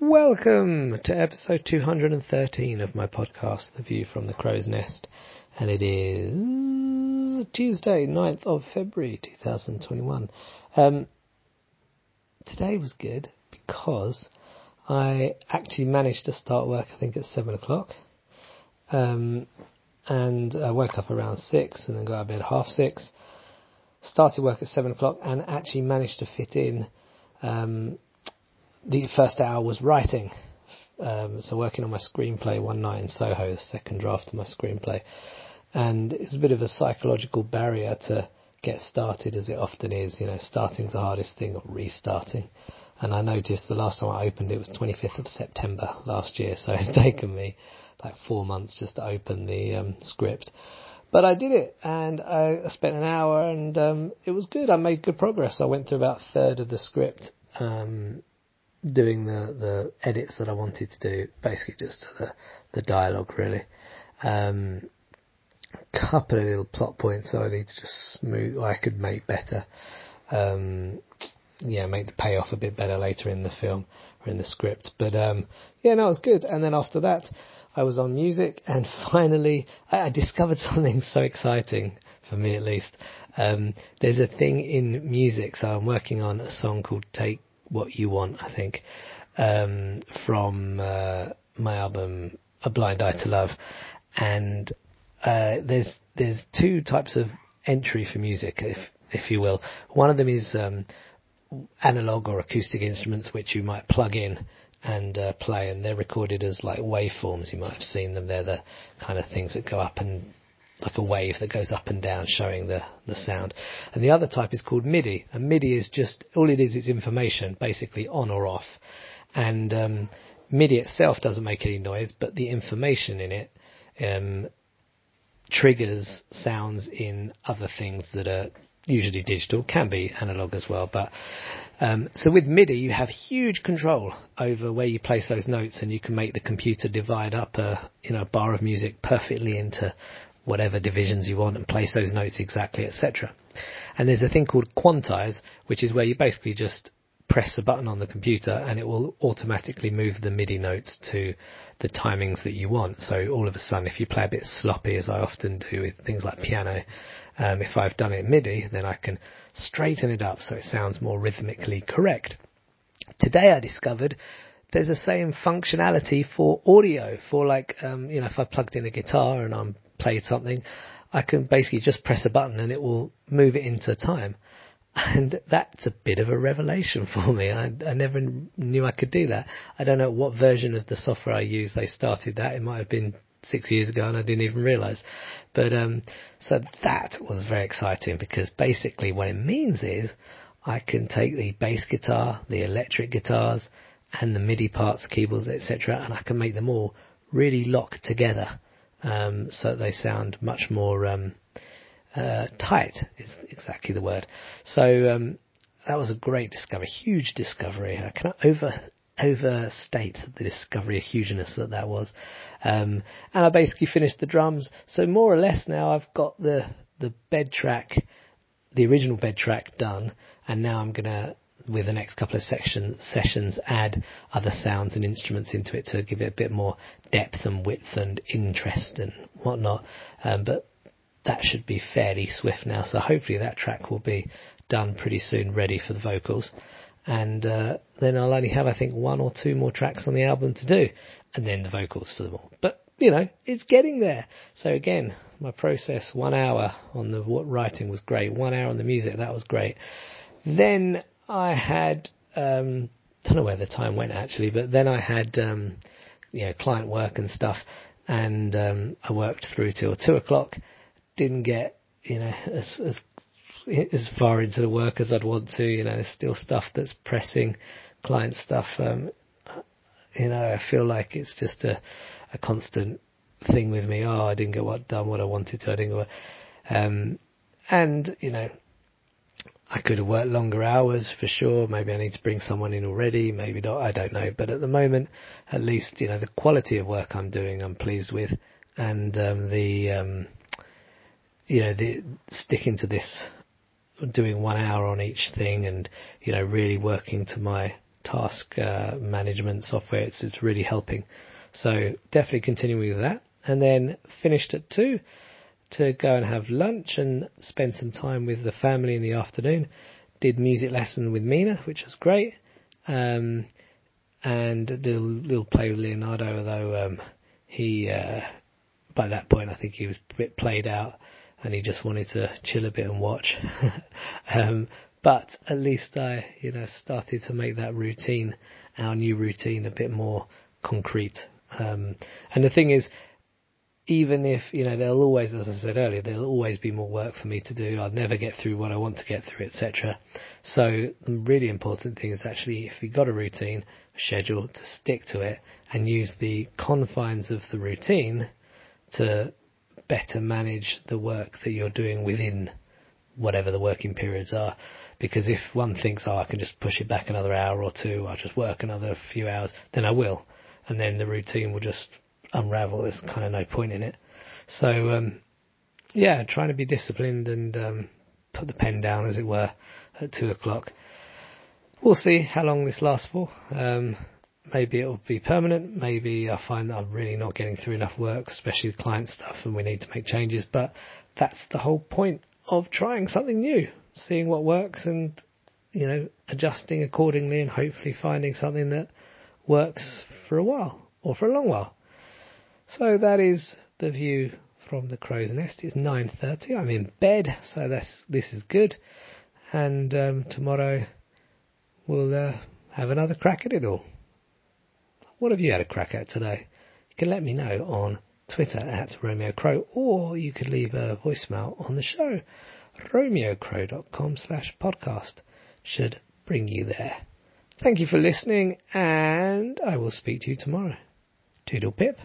Welcome to episode 213 of my podcast, The View from the Crow's Nest. And it is Tuesday, 9th of February 2021. Um, today was good because I actually managed to start work, I think, at 7 o'clock. Um, and I woke up around 6 and then got out of bed half 6. Started work at 7 o'clock and actually managed to fit in um, the first hour was writing. Um, so working on my screenplay one night in Soho, second draft of my screenplay. And it's a bit of a psychological barrier to get started as it often is. You know, starting's the hardest thing, or restarting. And I noticed the last time I opened it was 25th of September last year, so it's taken me like four months just to open the um, script. But I did it, and I spent an hour, and um, it was good. I made good progress. I went through about a third of the script, um, doing the, the edits that I wanted to do, basically just to the, the dialogue really. Um, couple of little plot points that I need to just smooth, I could make better. Um, yeah, make the payoff a bit better later in the film or in the script. But um, yeah, no, it was good. And then after that, I was on music, and finally, I, I discovered something so exciting for me at least. Um, there's a thing in music, so I'm working on a song called "Take what you want, I think, um, from uh, my album A Blind Eye to Love, and uh, there's there's two types of entry for music, if if you will. One of them is um, analog or acoustic instruments, which you might plug in and uh, play, and they're recorded as like waveforms. You might have seen them. They're the kind of things that go up and like a wave that goes up and down showing the, the sound. And the other type is called MIDI. And MIDI is just, all it is is information, basically on or off. And um, MIDI itself doesn't make any noise, but the information in it um, triggers sounds in other things that are usually digital, can be analog as well. But um, so with MIDI, you have huge control over where you place those notes, and you can make the computer divide up a you know bar of music perfectly into whatever divisions you want and place those notes exactly, etc. And there's a thing called quantize, which is where you basically just press a button on the computer and it will automatically move the MIDI notes to the timings that you want. So all of a sudden, if you play a bit sloppy, as I often do with things like piano, um, if I've done it MIDI, then I can straighten it up so it sounds more rhythmically correct. Today I discovered there's the same functionality for audio, for like, um, you know, if I plugged in a guitar and I'm played something, I can basically just press a button and it will move it into time. And that's a bit of a revelation for me. I, I never knew I could do that. I don't know what version of the software I use they started that. It might have been six years ago and I didn't even realize. But, um, so that was very exciting because basically what it means is I can take the bass guitar, the electric guitars, and the MIDI parts, keyboards, etc., and I can make them all really lock together um, so they sound much more um, uh, tight. Is exactly the word. So um, that was a great discovery, huge discovery. I cannot over overstate the discovery of hugeness that that was. Um, and I basically finished the drums. So more or less now I've got the the bed track, the original bed track done, and now I'm gonna with the next couple of section, sessions add other sounds and instruments into it to give it a bit more depth and width and interest and whatnot. Um, but that should be fairly swift now, so hopefully that track will be done pretty soon, ready for the vocals. And uh, then I'll only have, I think, one or two more tracks on the album to do, and then the vocals for them all. But you know, it's getting there. So again, my process, one hour on the writing was great. One hour on the music, that was great. Then I had um, don't know where the time went actually, but then I had um, you know client work and stuff, and um, I worked through till two o'clock. Didn't get you know as as as far into the work as I'd want to. You know, there's still stuff that's pressing, client stuff. Um, you know, I feel like it's just a a constant thing with me. Oh, I didn't get what done what I wanted to. I didn't get what, um, and you know, I could have worked longer hours for sure. Maybe I need to bring someone in already. Maybe not. I don't know. But at the moment, at least, you know, the quality of work I'm doing, I'm pleased with. And, um, the, um, you know, the sticking to this, doing one hour on each thing and, you know, really working to my task uh, management software. It's it's really helping. So definitely continuing with that, and then finished at two to go and have lunch and spend some time with the family in the afternoon. Did music lesson with Mina, which was great. Um, and a little, little play with Leonardo, although um, he, uh, by that point, I think he was a bit played out and he just wanted to chill a bit and watch. um, but at least I, you know, started to make that routine, our new routine, a bit more concrete. Um, and the thing is, even if, you know, there'll always, as I said earlier, there'll always be more work for me to do. I'll never get through what I want to get through, etc. So the really important thing is actually, if you've got a routine, a schedule, to stick to it and use the confines of the routine to better manage the work that you're doing within whatever the working periods are. Because if one thinks, oh, I can just push it back another hour or two, I'll just work another few hours, then I will. And then the routine will just unravel. There's kind of no point in it. So, um, yeah, trying to be disciplined and um, put the pen down, as it were, at two o'clock. We'll see how long this lasts for. Um, maybe it'll be permanent. Maybe I find that I'm really not getting through enough work, especially with client stuff, and we need to make changes. But that's the whole point of trying something new, seeing what works, and you know, adjusting accordingly, and hopefully finding something that works for a while or for a long while. So that is the view from the crow's nest. It's 9:30. I'm in bed, so that's this is good. And um, tomorrow we'll uh, have another crack at it all. What have you had a crack at today? You can let me know on Twitter at Romeo Crow, or you could leave a voicemail on the show. RomeoCrow.com slash podcast should bring you there. Thank you for listening, and I will speak to you tomorrow. Toodle pip.